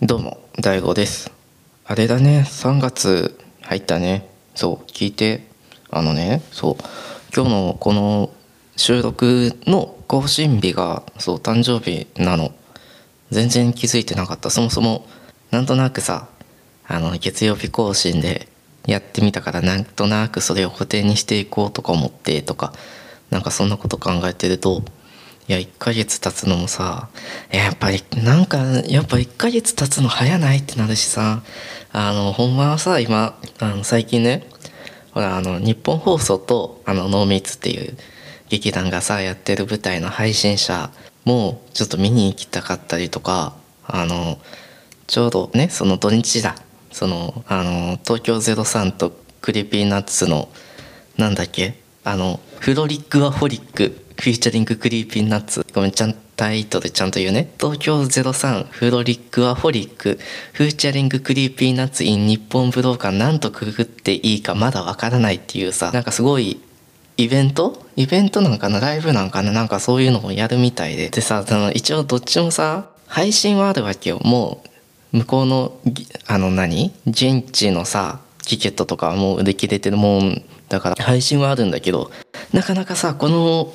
どうも、大悟です。あれだね、3月入ったね。そう、聞いて。あのね、そう、今日のこの収録の更新日が、そう、誕生日なの。全然気づいてなかった。そもそも、なんとなくさ、あの、月曜日更新でやってみたから、なんとなくそれを固定にしていこうとか思ってとか、なんかそんなこと考えてると、いや、1ヶ月経つのもさ、やっぱり、なんか、やっぱ1ヶ月経つの早ないってなるしさ、あの、ほんまはさ、今、あの、最近ね、ほら、あの、ニッポン放送と、あの、ノーミーツっていう劇団がさ、やってる舞台の配信者も、ちょっと見に行きたかったりとか、あの、ちょうどね、その土日だ。その、あの、東京03と Creepy Nuts の、なんだっけあの、 Frolic A Holic、featuring Creepy Nuts。ごめん、ちゃんタイトルちゃんと言うね。東京03フロリックアホリック、フーチャリングクリーピーナッツ in 日本武道館なんとくぐっていいかまだわからないっていうさ、なんかすごいイベントイベントなんかな？ライブなんかな？なんかそういうのをやるみたいで。でさ、その一応どっちもさ、配信はあるわけよ。もう、向こうの、あの何？現地のさ、チケットとかもう売り切れてるもんだから配信はあるんだけど、なかなかさ、この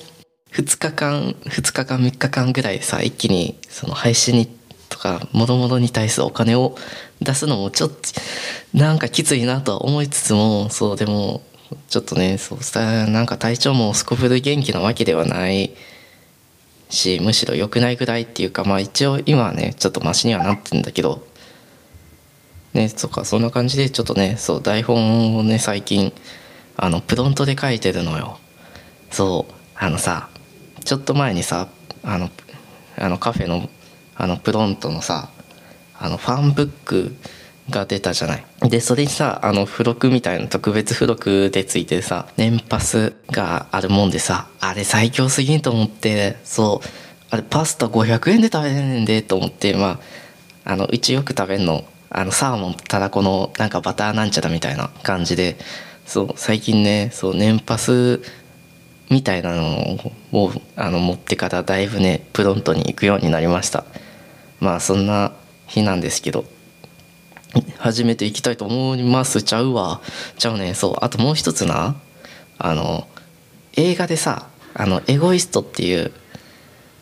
2日間、2日間、3日間ぐらいさ、一気にその配信にとか、もろもろに対するお金を出すのもちょっと、なんかきついなとは思いつつも、そう、でも、ちょっとね、そうさ、なんか体調もすこぶる元気なわけではないし、むしろ良くないぐらいっていうか、まあ一応今はね、ちょっとマシにはなってんだけど、ね、そっか、そんな感じでちょっとね、そう、台本をね、最近、あの、プロントで書いてるのよ。そう、あのさ、ちょっと前にさ、あの、あのカフェの、あの、プロントのさ、あの、ファンブックが出たじゃない。で、それにさ、あの、付録みたいな特別付録でついてさ、年パスがあるもんでさ、あれ最強すぎんと思って、そう、あれパスタ500円で食べれんねんで、と思って、まあ、あの、うちよく食べんの、あの、サーモンたらこの、なんかバターなんちゃらみたいな感じで、そう、最近ね、そう、年パスみたいなのをあの持ってからだいぶねプロントに行くようになりました。まあそんな日なんですけど初めて行きたいと思います。ちゃうわ。ちゃうね。そう。あともう一つな。あの映画でさあのエゴイストっていう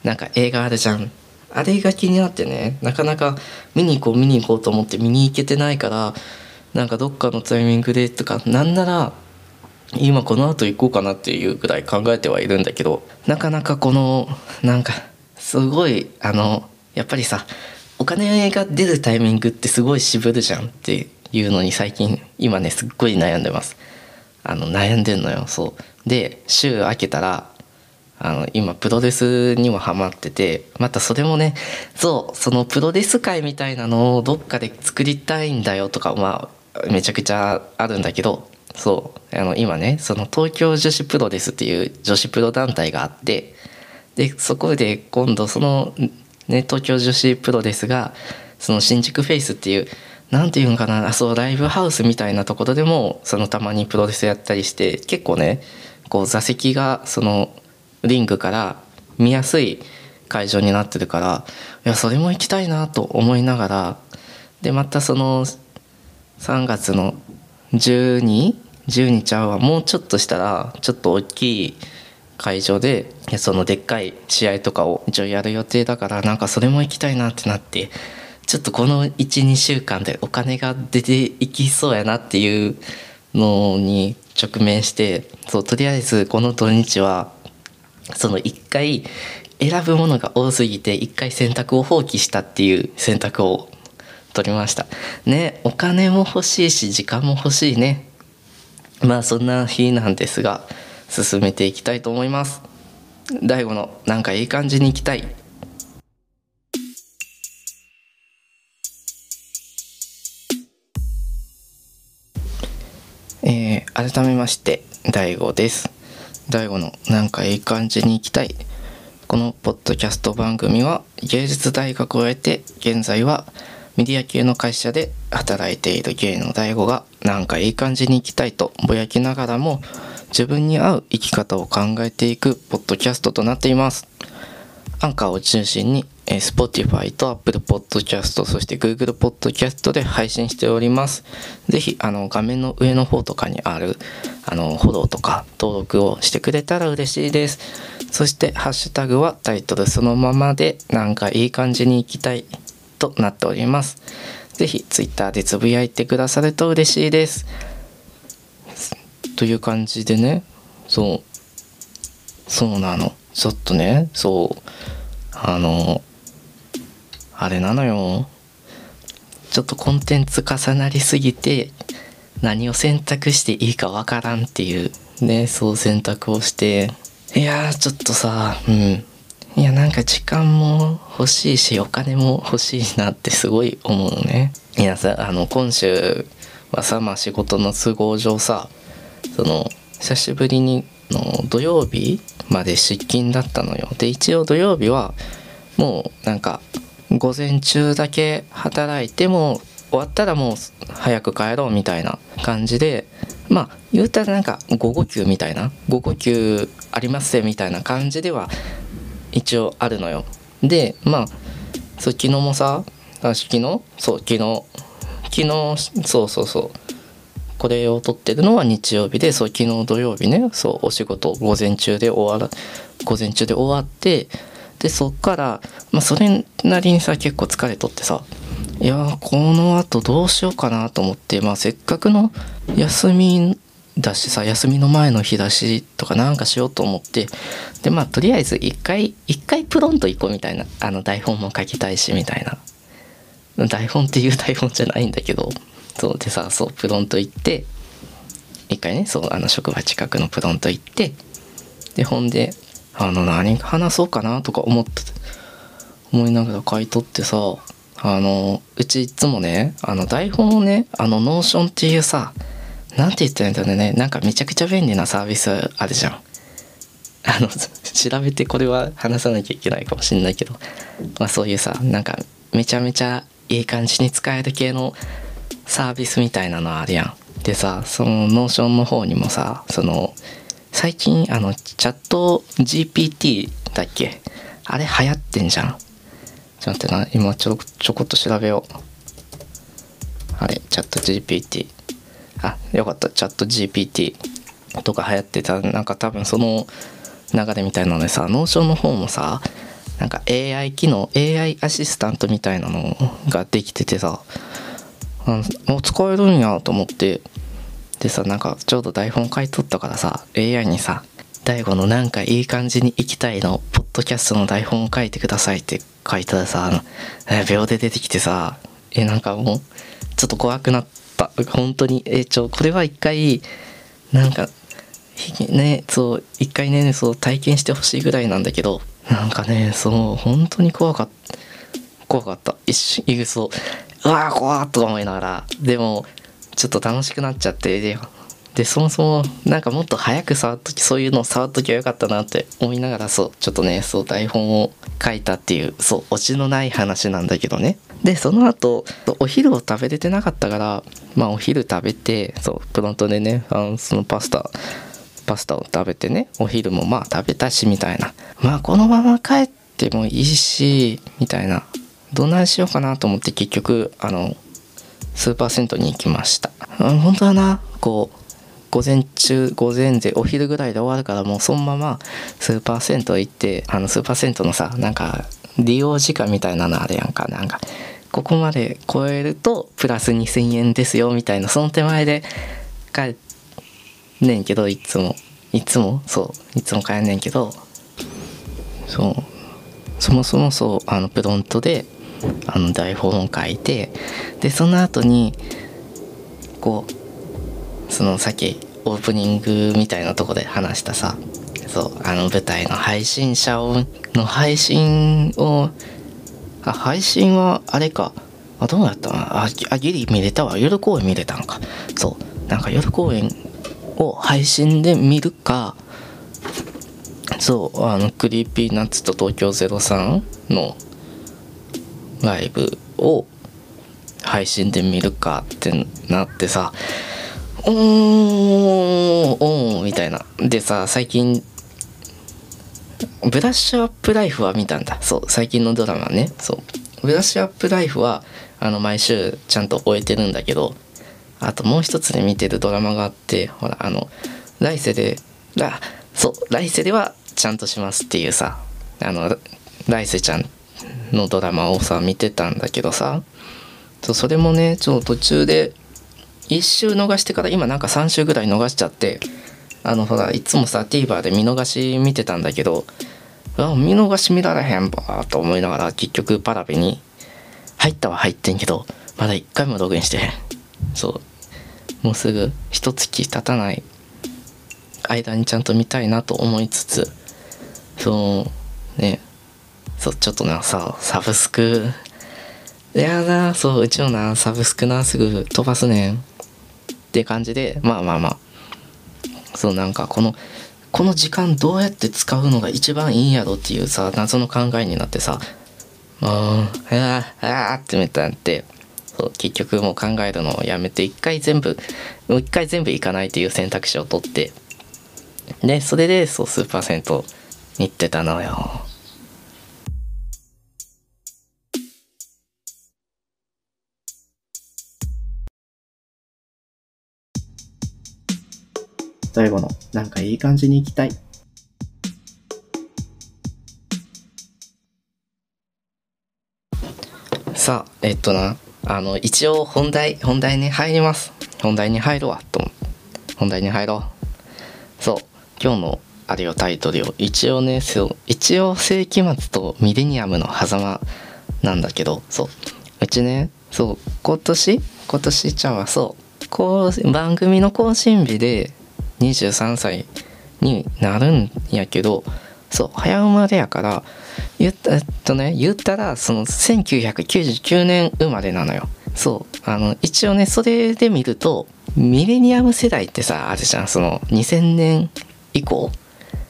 なんか映画あるじゃん。あれが気になってねなかなか見に行こう見に行こうと思って見に行けてないからなんかどっかのタイミングでとかなんなら今この後行こうかなっていうぐらい考えてはいるんだけどなかなかこのなんかすごいあのやっぱりさお金が出るタイミングってすごい渋るじゃんっていうのに最近今ねすっごい悩んでます。あの悩んでんのよ。そう。で週明けたらあの今プロレスにもハマっててまたそれもねそうそのプロレス界みたいなのをどっかで作りたいんだよとかまあめちゃくちゃあるんだけどそうあの今ねその東京女子プロレスっていう女子プロ団体があってでそこで今度その、ね、東京女子プロレスがその新宿フェイスっていうなんていうんかなそうライブハウスみたいなところでもそのたまにプロレスやったりして結構ねこう座席がそのリングから見やすい会場になってるからいやそれも行きたいなと思いながらでまたその3月の12 12ちゃうわもうちょっとしたらちょっと大きい会場でそのでっかい試合とかを一応やる予定だからなんかそれも行きたいなってなってちょっとこの12週間でお金が出ていきそうやなっていうのに直面してそうとりあえずこの土日はその1回選ぶものが多すぎて1回選択を放棄したっていう選択を取りましたねお金も欲しいし時間も欲しいね。まあそんな日なんですが進めていきたいと思います。大悟のなんかいい感じに行きたい。えー、改めまして大悟です。大悟のなんかいい感じに行きたい。このポッドキャスト番組は芸術大学を終えて現在はメディア系の会社で働いている芸の大悟がなんかいい感じに生きたいとぼやきながらも自分に合う生き方を考えていくポッドキャストとなっています。アンカーを中心に Spotify と Apple Podcast そして Google Podcast で配信しております。ぜひあの画面の上の方とかにあるあのフォローとか登録をしてくれたら嬉しいです。そしてハッシュタグはタイトルそのままでなんかいい感じにいきたい。となっております。ぜひ Twitter でつぶやいてくださると嬉しいです。という感じでねそうそうなの。ちょっとねそうあのあれなのよ。ちょっとコンテンツ重なりすぎて何を選択していいかわからんっていうねそう選択をして。いやーちょっとさうん。いやなんか時間も欲しいしお金も欲しいなってすごい思うね。いやさあの今週はさまあ仕事の都合上さその久しぶりにの土曜日まで出勤だったのよ。で一応土曜日はもうなんか午前中だけ働いても終わったらもう早く帰ろうみたいな感じでまあ言うたらなんか午後休みたいな午後休ありますぜみたいな感じでは一応あるのよ。でまあそう昨日もさ昨日？そう昨日。昨日そうそうそう。これを撮ってるのは日曜日でそう昨日土曜日ね。そうお仕事午前中で終わら午前中で終わってでそっから、まあ、それなりにさ結構疲れとってさいやーこのあとどうしようかなと思って、まあ、せっかくの休みだしさ休みの前の日だしとかなんかしようと思ってでまあとりあえず一回一回プロンと行こうみたいなあの台本も書きたいしみたいな。台本っていう台本じゃないんだけどそうでさそうプロント行って一回ねそうあの職場近くのプロント行ってでほんであの何話そうかなとか思って思いながら書いとってさあのうちいつもねあの台本をねあの Notion っていうさなんて言ったらいいんだろうねなんかめちゃくちゃ便利なサービスあるじゃんあの調べてこれは話さなきゃいけないかもしんないけどまあそういうさなんかめちゃめちゃいい感じに使える系のサービスみたいなのあるやん。でさその Notion の方にもさその最近あのチャット GPT だっけ？あれ流行ってんじゃん。ちょっと待ってな今ちょちょこっと調べよう。あれチャット GPT。あよかった。 ChatGPT とか流行ってた。なんか多分その流れみたいなのでさ Notion の方もさなんか AI 機能 AI アシスタントみたいなのができててさあも使えるんやと思って。でさなんかちょうど台本書いとったからさ AI にさ「大悟のなんかいい感じに行きたいのポッドキャストの台本を書いてください」って書いたらさ秒で出てきてさえなんかもうちょっと怖くなってた本当に。えちょこれは一回なんかねそう一回ねそう体験してほしいぐらいなんだけどなんかねそう本当に怖かった。怖かった。一瞬そううわー怖っと思いながら。でもちょっと楽しくなっちゃってででそもそもなんかもっと早く触っときそういうのを触っときゃよかったなって思いながらそうちょっとねそう台本を書いたっていうそうオチのない話なんだけどね。でその後お昼を食べれてなかったからまあお昼食べてそうプロントでねあのそのパスタパスタを食べてねお昼もまあ食べたしみたいな。まあこのまま帰ってもいいしみたいな。どないしようかなと思って結局あのスーパー銭湯に行きました。うん本当はな。こう午前中午前でお昼ぐらいで終わるからもうそのままスーパー銭湯行ってあのスーパー銭湯のさなんか利用時間みたいなのあるやんかなんか。ここまで超えるとプラス2,000円ですよみたいな。その手前で帰ねんけどいつも。いつも？そう。いつも帰んねんけど。そう。そもそもそうあのプロントであの台本を書いてでその後にこうそのさっきオープニングみたいなとこで話したさそうあの舞台の配信者をの配信をあ配信はあれか。あどうやったなああギリ見れたわ。夜公演見れたのか。そう。なんか夜公演を配信で見るか。そうあの Creepy Nuts と東京03のライブを配信で見るかってなってさおーおーみたいな。でさ最近ブラッシュアップライフは見たんだ。そう最近のドラマね。そう。ブラッシュアップライフはあの毎週ちゃんと終えてるんだけどあともう一つで見てるドラマがあってほらあの来世であそう来世ではちゃんとしますっていうさあの来世ちゃんのドラマをさ見てたんだけどさ。そうそれもねちょっと途中で1週逃してから今なんか3週ぐらい逃しちゃってあのほらいつもさ TVer で見逃し見てたんだけどあ見逃し見られへんばと思いながら結局パラビに入ったは入ってんけどまだ一回もログインしてへん。そう。もうすぐ一月経たない間にちゃんと見たいなと思いつつそうね。そうちょっとなさサブスク。いやだそううちのなサブスクなすぐ飛ばすねん。って感じでまあまあまあそうなんかこのこの時間どうやって使うのが一番いいんやろっていうさ謎の考えになってさもうああああってめったなってそう結局もう考えるのをやめて一回全部もう一回全部いかないっていう選択肢を取ってでそれでそうスーパー銭湯に行ってたのよ。最後のなんかいい感じに行きたい。さあえっとなあの一応本題本題に入ります。本題に入るわと本題に入ろう。そう。今日のあれよタイトルよ一応ねそう一応世紀末とミレニアムの狭間なんだけどそう。うちねそう今年今年ちゃうわ。そう。こう番組の更新日で23歳になるんやけどそう早生まれやから言ったえっとね言ったらその1999年生まれなのよ。そうあの一応ねそれで見るとミレニアム世代ってさあるじゃん。その2000年以降。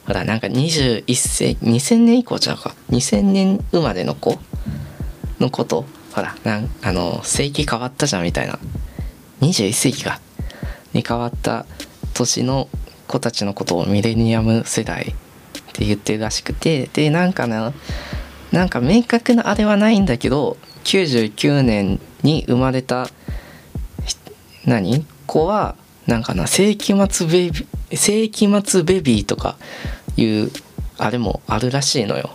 ほらなんか21世2000年以降ちゃうか。2000年生まれの子。のこと。ほらなんあの世紀変わったじゃんみたいな。21世紀か。に変わった年の子たちのことをミレニアム世代って言ってるらしくてでなんかななんか明確なあれはないんだけど99年に生まれた何？子はなんかな世紀末ベビー世紀末ベビーとかいうあれもあるらしいのよ。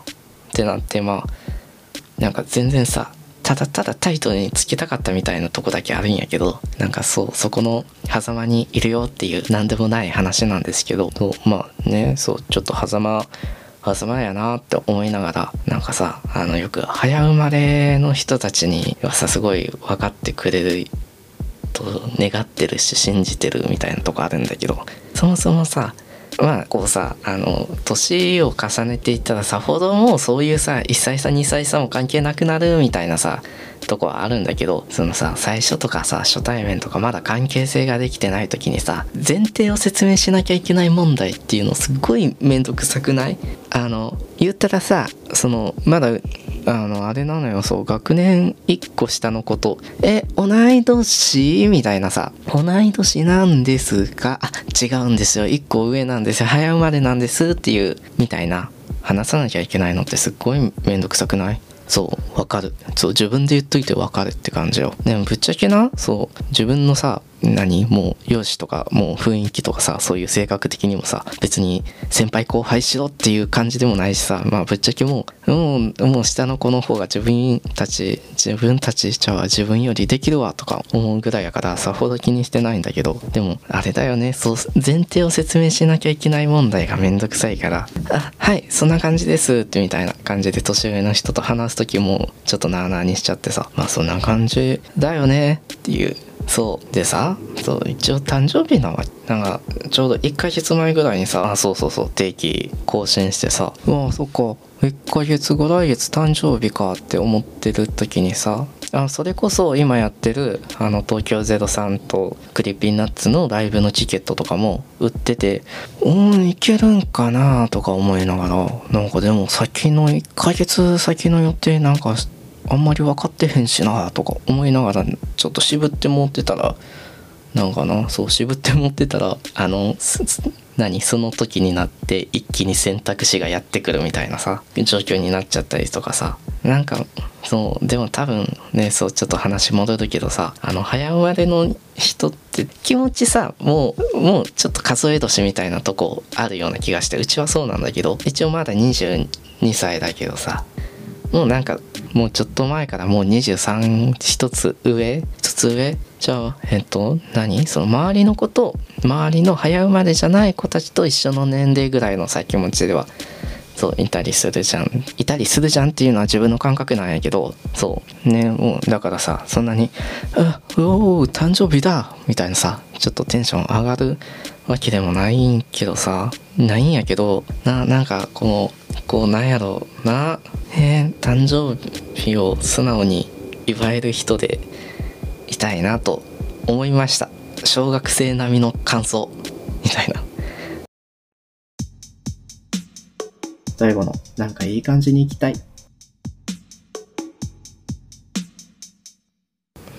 ってなってまあなんか全然さただただタイトルにつけたかったみたいなとこだけあるんやけどなんかそうそこの狭間にいるよっていう何でもない話なんですけどまあねそうちょっと狭間狭間やなって思いながらなんかさあのよく早生まれの人たちにはさすごい分かってくれると願ってるし信じてるみたいなとこあるんだけどそもそもさまあこうさあの年を重ねていったらさほどもうそういうさ1歳差2歳差も関係なくなるみたいなさとこはあるんだけどそのさ最初とかさ初対面とかまだ関係性ができてない時にさ前提を説明しなきゃいけない問題っていうのすっごい面倒くさくない？あの言ったらさそのまだあのあれなのよ。そう学年1個下のこと。え同い年？みたいなさ。同い年なんですがあ違うんですよ。1個上なんですよ。早生まれなんですっていうみたいな話さなきゃいけないのってすっごい面倒くさくない？そうわかる。そう自分で言っといてわかるって感じよ。でもぶっちゃけなそう自分のさ何？もう容姿とかもう雰囲気とかさそういう性格的にもさ別に先輩後輩しろっていう感じでもないしさまあぶっちゃけもうもうもう下の子の方が自分たち自分たちじゃあ自分よりできるわとか思うぐらいやからさほど気にしてないんだけどでもあれだよねそう前提を説明しなきゃいけない問題がめんどくさいからあはいそんな感じですってみたいな感じで年上の人と話す時もちょっとなあなあにしちゃってさまあそんな感じだよねっていうそう。でさそう一応誕生日なわなんかちょうど1ヶ月前ぐらいにさあそうそうそう定期更新してさうわそっか1ヶ月後来月誕生日かって思ってる時にさあそれこそ今やってるあの東京03と Creepy Nuts のライブのチケットとかも売っててうんいけるんかなとか思いながらなんかでも先の1ヶ月先の予定なんかあんまり分かってへんしなとか思いながらちょっと渋って持ってたらなんかなそう渋って持ってたらあの何その時になって一気に選択肢がやってくるみたいなさ状況になっちゃったりとかさなんかそうでも多分ねそうちょっと話戻るけどさあの早生まれの人って気持ちさもうもうちょっと数え年みたいなとこあるような気がしてうちはそうなんだけど一応まだ22歳だけどさもうなんかもうちょっと前からもう231つ上1つ上？じゃあえっと何？その周りの子と周りの早生まれじゃない子たちと一緒の年齢ぐらいのさ気持ちではそういたりするじゃん。いたりするじゃんっていうのは自分の感覚なんやけどそう。ねもうだからさそんなに「あうおー誕生日だ!」みたいなさちょっとテンション上がるわけでもないんけどさないんやけどななんかこのこうなんやろうなえー、誕生日を素直に祝える人でいたいなと思いました。小学生並みの感想。みたいな。最後のなんかいい感じに行きたい。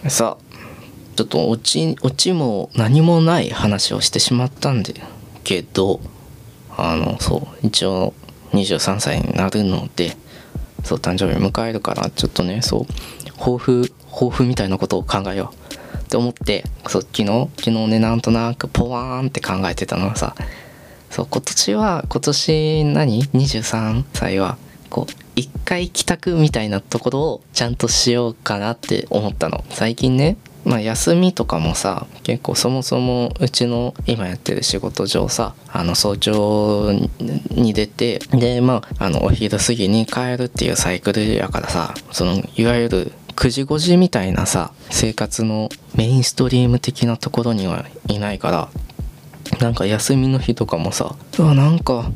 さあちょっとオチオチも何もない話をしてしまったんでけどあのそう一応23歳になるのでそう誕生日迎えるからちょっとねそう抱負抱負みたいなことを考えよう。って思ってそう昨日昨日ねなんとなくポワーンって考えてたのはさそう今年は今年何？23歳はこう一回帰宅みたいなところをちゃんとしようかなって思ったの。最近ねまあ休みとかもさ結構そもそもうちの今やってる仕事上さあの早朝に出てでまああのお昼過ぎに帰るっていうサイクルやからさそのいわゆる9時5時みたいなさ生活のメインストリーム的なところにはいないからなんか休みの日とかもさうわなんか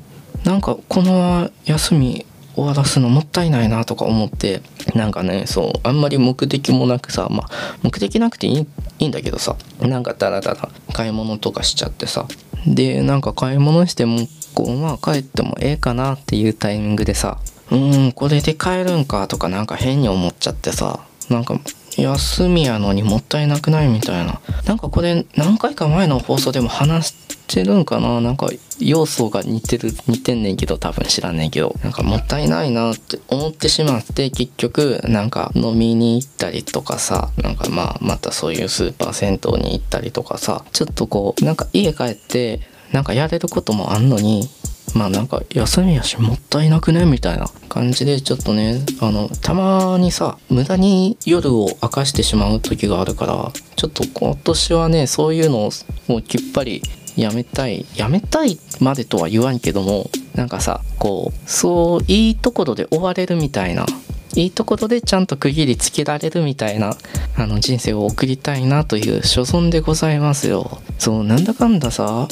なんかこの休み終わらすのもったいないなとか思ってなんかねそうあんまり目的もなくさまあ目的なくていいいいんだけどさなんかダラダラ買い物とかしちゃってさでなんか買い物してもこうまあ帰ってもええかなっていうタイミングでさうーんこれで帰るんかとかなんか変に思っちゃってさなんか休みやのにもったいなくないみたいな。なんかこれ何回か前の放送でも話してるんかな。なんか要素が似てる似てんねんけど多分知らんねんけど。なんかもったいないなって思ってしまって結局なんか飲みに行ったりとかさ。なんかまあまたそういうスーパー銭湯に行ったりとかさ。ちょっとこうなんか家帰ってなんかやれることもあんのにまあなんか休みやしもったいなくねみたいな感じでちょっとねあのたまにさ無駄に夜を明かしてしまう時があるからちょっと今年はねそういうのをもうきっぱりやめたいやめたいまでとは言わんけどもなんかさこうそういいところで終われるみたいないいところでちゃんと区切りつけられるみたいなあの人生を送りたいなという所存でございますよ。そうなんだかんださ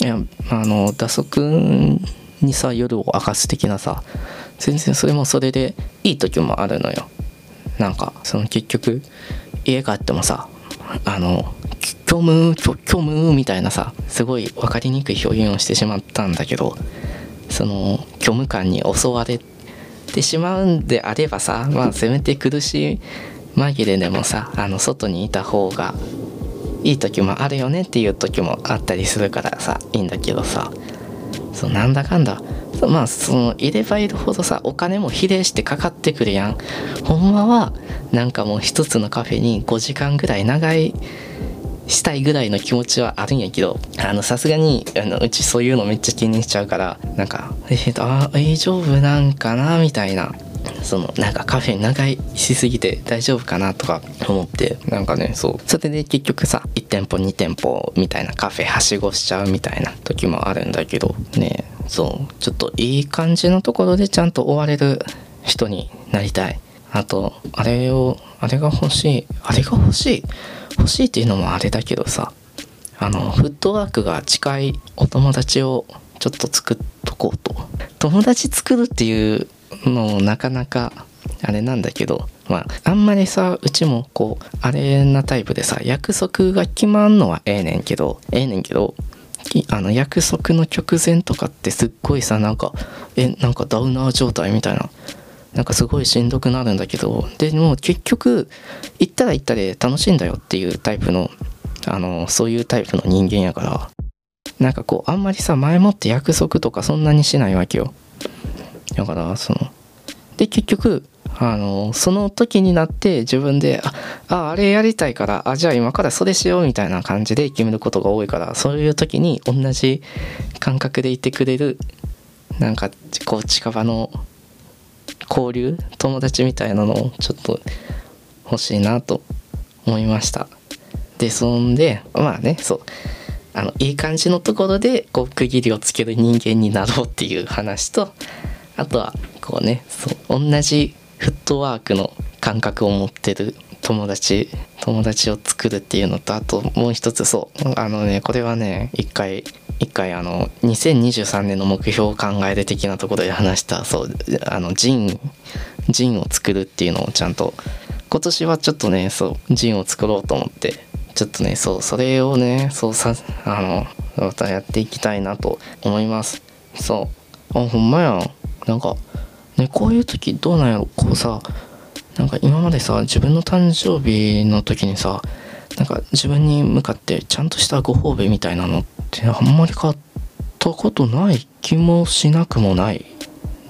いやあの打足にさ夜を明かす的なさ全然それもそれでいい時もあるのよ。なんかその結局家帰ってもさあの虚無虚無みたいなさすごい分かりにくい表現をしてしまったんだけどその虚無感に襲われてしまうんであればさまあせめて苦しい紛れでもさあの外にいた方がいい時もあるよねっていう時もあったりするからさいいんだけどさ。そうなんだかんだ。まあそのいればいるほどさお金も比例してかかってくるやん。ほんまはなんかもう一つのカフェに5時間ぐらい長いしたいぐらいの気持ちはあるんやけどあのさすがにあのうちそういうのめっちゃ気にしちゃうからなんかえっ、とあ大丈夫なんかなみたいなそのなんかカフェ長いしすぎて大丈夫かなとか思ってなんかねそう。それで結局さ1店舗2店舗みたいなカフェはしごしちゃうみたいな時もあるんだけどねそう。ちょっといい感じのところでちゃんと追われる人になりたい。あとあれをあれが欲しい。あれが欲しい。欲しいっていうのもあれだけどさ。あのフットワークが近いお友達をちょっと作っとこうと。友達作るっていうのもなかなかあれなんだけど。まああんまりさうちもこうあれなタイプでさ約束が決まんのはええねんけどええねんけどあの約束の直前とかってすっごいさなんかえなんかダウナー状態みたいな。なんかすごいしんどくなるんだけどでも結局行ったら行ったで楽しいんだよっていうタイプのあのそういうタイプの人間やからなんかこうあんまりさ前もって約束とかそんなにしないわけよ。だからそので結局あのその時になって自分であああれやりたいからあじゃあ今からそれしようみたいな感じで決めることが多いからそういう時に同じ感覚でいてくれるなんかこう近場の交流友達みたいなのをちょっと欲しいなと思いました。でそんでまあねそうあのいい感じのところでこう区切りをつける人間になろうっていう話とあとはこうねそう同じフットワークの感覚を持ってる友達友達を作るっていうのとあともう一つそうあのねこれはね一回一回あの2023年の目標を考える的なところで話したそうあのジンジンを作るっていうのをちゃんと今年はちょっとねそうジンを作ろうと思ってちょっとねそうそれをねそうさあのまたやっていきたいなと思います。そう。あほんまやなんかねこういう時どうなんやろ。こうさなんか今までさ自分の誕生日の時にさなんか自分に向かってちゃんとしたご褒美みたいなのってあんまり買ったことない気もしなくもない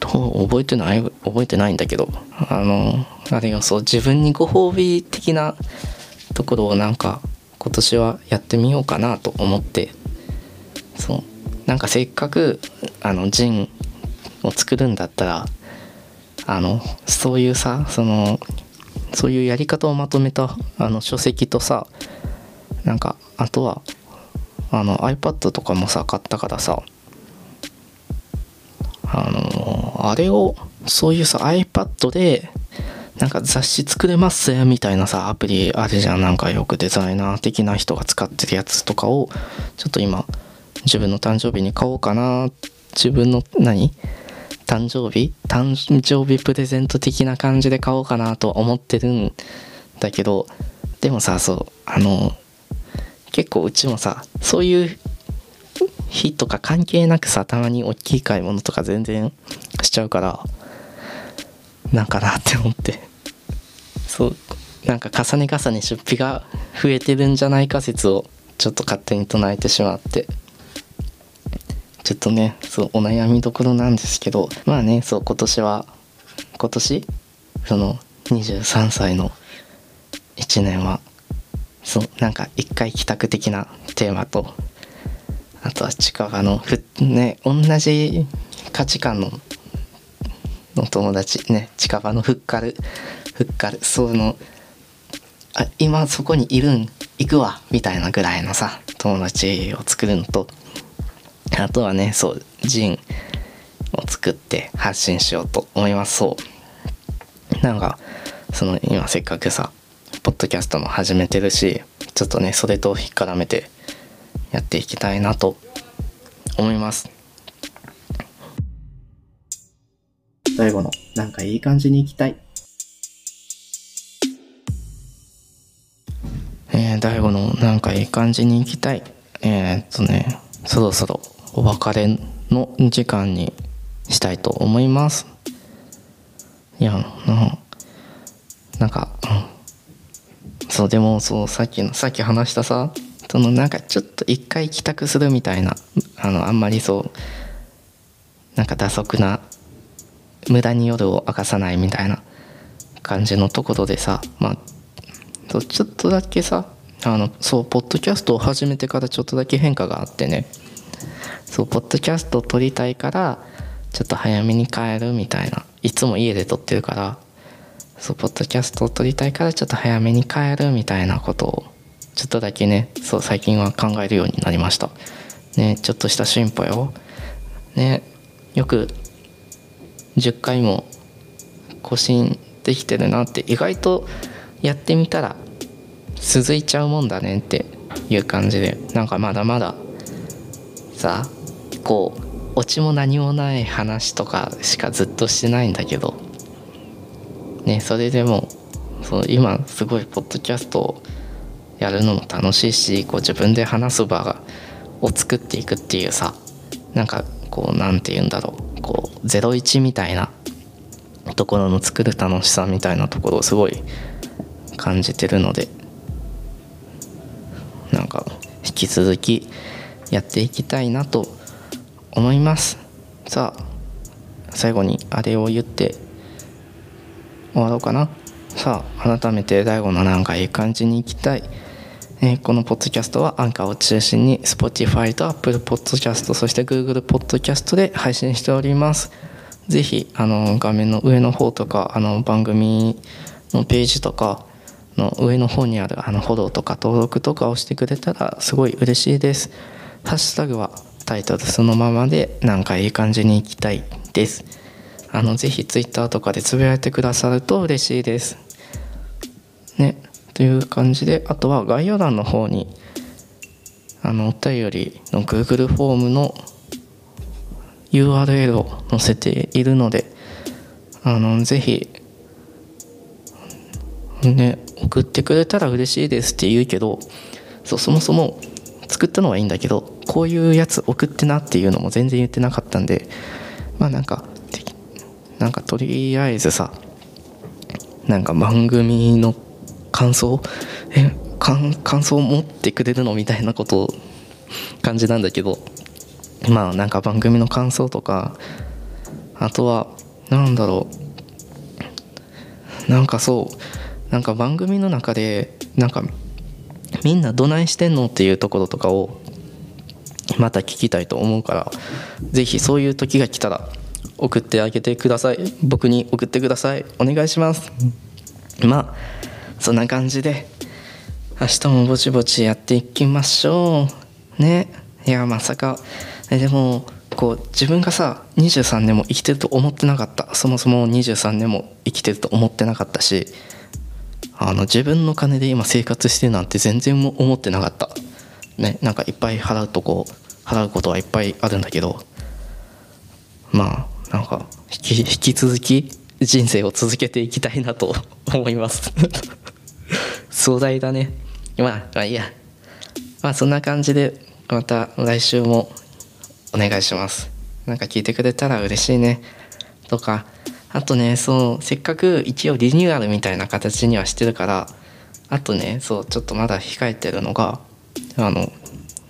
と覚えてない覚えてないんだけど。あのあれがそう自分にご褒美的なところをなんか今年はやってみようかなと思って。そう。なんかせっかくあのジンを作るんだったらあのそういうさそのそういうやり方をまとめたあの書籍とさなんかあとはあの iPad とかもさ買ったからさあのあれをそういうさ iPad でなんか雑誌作れますみたいなさアプリあるじゃん。なんかよくデザイナー的な人が使ってるやつとかをちょっと今自分の誕生日に買おうかな。自分の何？誕生日？誕生日プレゼント的な感じで買おうかなとは思ってるんだけどでもさそうあの結構うちもさそういう日とか関係なくさたまに大きい買い物とか全然しちゃうからなんかなって思って。そうなんか重ね重ね出費が増えてるんじゃないか説をちょっと勝手に唱えてしまって。ちょっとねそうお悩みどころなんですけどまあねそう今年は今年？その23歳の1年はそうなんか一回帰宅的なテーマとあとは近場のふね同じ価値観のの友達ね近場のふっかるふっかるそのあ今そこにいるん行くわみたいなぐらいのさ友達を作るのとあとはねそうジンを作って発信しようと思います。そう。なんかその今せっかくさポッドキャストも始めてるしちょっとねそれと引っ絡めてやっていきたいなと思います。最後のなんかいい感じに行きたい。えー、大悟のなんかいい感じに行きたい。えー、っとねそろそろお別れの時間にしたいと思います。いやななんか、そうでもそうさっきのさっき話したさそのなんかちょっと一回帰宅するみたいなあのあんまりそうなんか打足な無駄に夜を明かさないみたいな感じのところでさまあそうちょっとだけさあのそうポッドキャストを始めてからちょっとだけ変化があってね。そうポッドキャストを撮りたいからちょっと早めに帰るみたいな。いつも家で撮ってるからそうポッドキャストを撮りたいからちょっと早めに帰るみたいなことをちょっとだけねそう最近は考えるようになりました。ねちょっとした進歩よねよく10回も更新できてるなって意外とやってみたら続いちゃうもんだねっていう感じでなんかまだまださこうオチも何もない話とかしかずっとしてないんだけどねそれでもその今すごいポッドキャストをやるのも楽しいしこう自分で話す場がを作っていくっていうさなんかこう何て言うんだろうこう01みたいなところの作る楽しさみたいなところをすごい感じてるのでなんか引き続きやっていきたいなと思います。さあ最後にあれを言って終わろうかな。さあ改めて第5のなんかいい感じにいきたい、えーこのポッドキャストはアンカーを中心に Spotify と Apple Podcast そして Google Podcast で配信しております。ぜひあの画面の上の方とかあの番組のページとかの上の方にあるあのフォローとか登録とかをしてくれたらすごい嬉しいです。ハッシュタグはタイトルそのままでなんかいい感じにいきたいです。あのぜひ Twitter とかでつぶやいてくださると嬉しいです。ねという感じであとは概要欄の方にあのお便りの Google フォームの URL を載せているのであのぜひね送ってくれたら嬉しいですって言うけどそうそもそも作ったのはいいんだけどこういうやつ送ってなっていうのも全然言ってなかったんでまあなんかなんかとりあえずさなんか番組の感想え感感想を持ってくれるのみたいなこと感じなんだけどまあなんか番組の感想とかあとはなんだろうなんかそうなんか番組の中でなんかみんなどないしてんのっていうところとかをまた聞きたいと思うからぜひそういう時が来たら送ってあげてください。僕に送ってください。お願いします。まあそんな感じで明日もぼちぼちやっていきましょう。ね。いやまさか。えでもこう自分がさ23年も生きてると思ってなかった。そもそも23年も生きてると思ってなかったしあの自分の金で今生活してなんて全然思ってなかった。ねなんかいっぱい払うとこ払うことはいっぱいあるんだけどまあなんか引き引き続き人生を続けていきたいなと 思います。壮大だね。まあまあいいや。まあそんな感じでまた来週もお願いします。なんか聞いてくれたら嬉しいね。とかあとねそうせっかく一応リニューアルみたいな形にはしてるからあとねそうちょっとまだ控えてるのがあの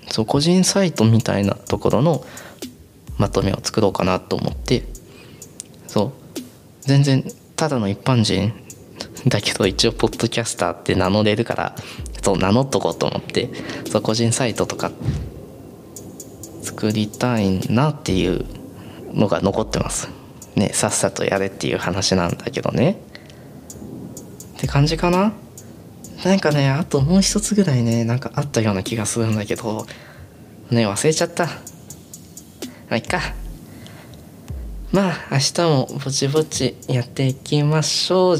そう個人サイトみたいなところのまとめを作ろうかなと思ってそう全然ただの一般人だけど一応ポッドキャスターって名乗れるからそう名乗っとこうと思ってそう個人サイトとか作りたいなっていうのが残ってます。ねさっさとやれっていう話なんだけどね。って感じかな？なんかねあともう一つぐらいねなんかあったような気がするんだけど。ね忘れちゃった。まあいっか。まあ明日もぼちぼちやっていきましょう。